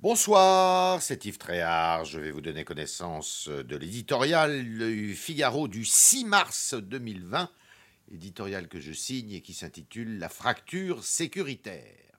Bonsoir, c'est Yves Tréhard. Je vais vous donner connaissance de l'éditorial du Figaro du 6 mars 2020, éditorial que je signe et qui s'intitule La fracture sécuritaire.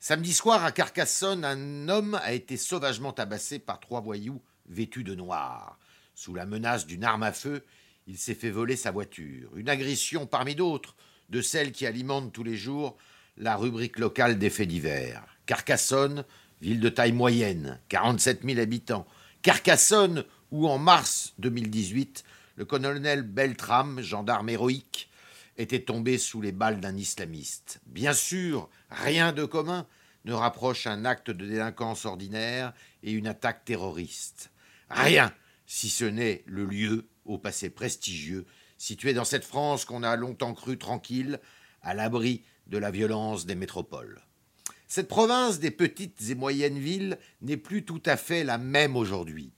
Samedi soir, à Carcassonne, un homme a été sauvagement tabassé par trois voyous vêtus de noir. Sous la menace d'une arme à feu, il s'est fait voler sa voiture. Une agression parmi d'autres, de celles qui alimentent tous les jours la rubrique locale des faits divers. Carcassonne, ville de taille moyenne, 47 000 habitants. Carcassonne, où en mars 2018, le colonel Beltram, gendarme héroïque, était tombé sous les balles d'un islamiste. Bien sûr, rien de commun ne rapproche un acte de délinquance ordinaire et une attaque terroriste. Rien, si ce n'est le lieu, au passé prestigieux, situé dans cette France qu'on a longtemps cru tranquille, à l'abri de la violence des métropoles. Cette province des petites et moyennes villes n'est plus tout à fait la même aujourd'hui.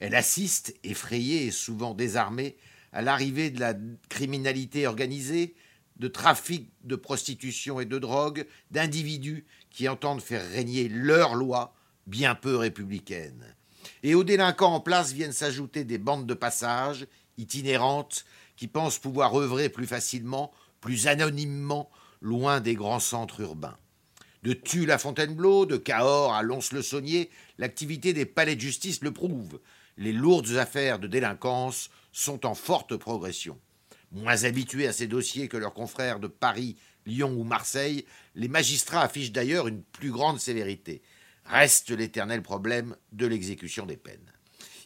Elle assiste, effrayée et souvent désarmée, à l'arrivée de la criminalité organisée, de trafic de prostitution et de drogue, d'individus qui entendent faire régner leurs lois, bien peu républicaines. Et aux délinquants en place viennent s'ajouter des bandes de passage, itinérantes, qui pensent pouvoir œuvrer plus facilement, plus anonymement, loin des grands centres urbains. De Tulle à Fontainebleau, de Cahors à Lons-le-Saunier, l'activité des palais de justice le prouve. Les lourdes affaires de délinquance sont en forte progression. Moins habitués à ces dossiers que leurs confrères de Paris, Lyon ou Marseille, les magistrats affichent d'ailleurs une plus grande sévérité. Reste l'éternel problème de l'exécution des peines.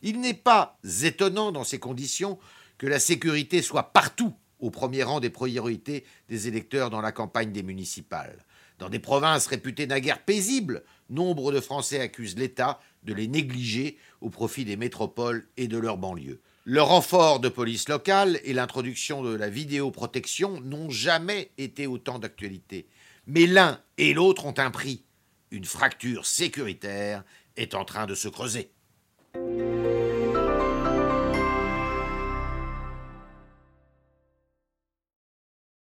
Il n'est pas étonnant dans ces conditions que la sécurité soit partout au premier rang des priorités des électeurs dans la campagne des municipales. Dans des provinces réputées naguère paisibles, nombre de Français accusent l'État de les négliger au profit des métropoles et de leurs banlieues. Le renfort de police locale et l'introduction de la vidéoprotection n'ont jamais été autant d'actualité. Mais l'un et l'autre ont un prix. Une fracture sécuritaire est en train de se creuser.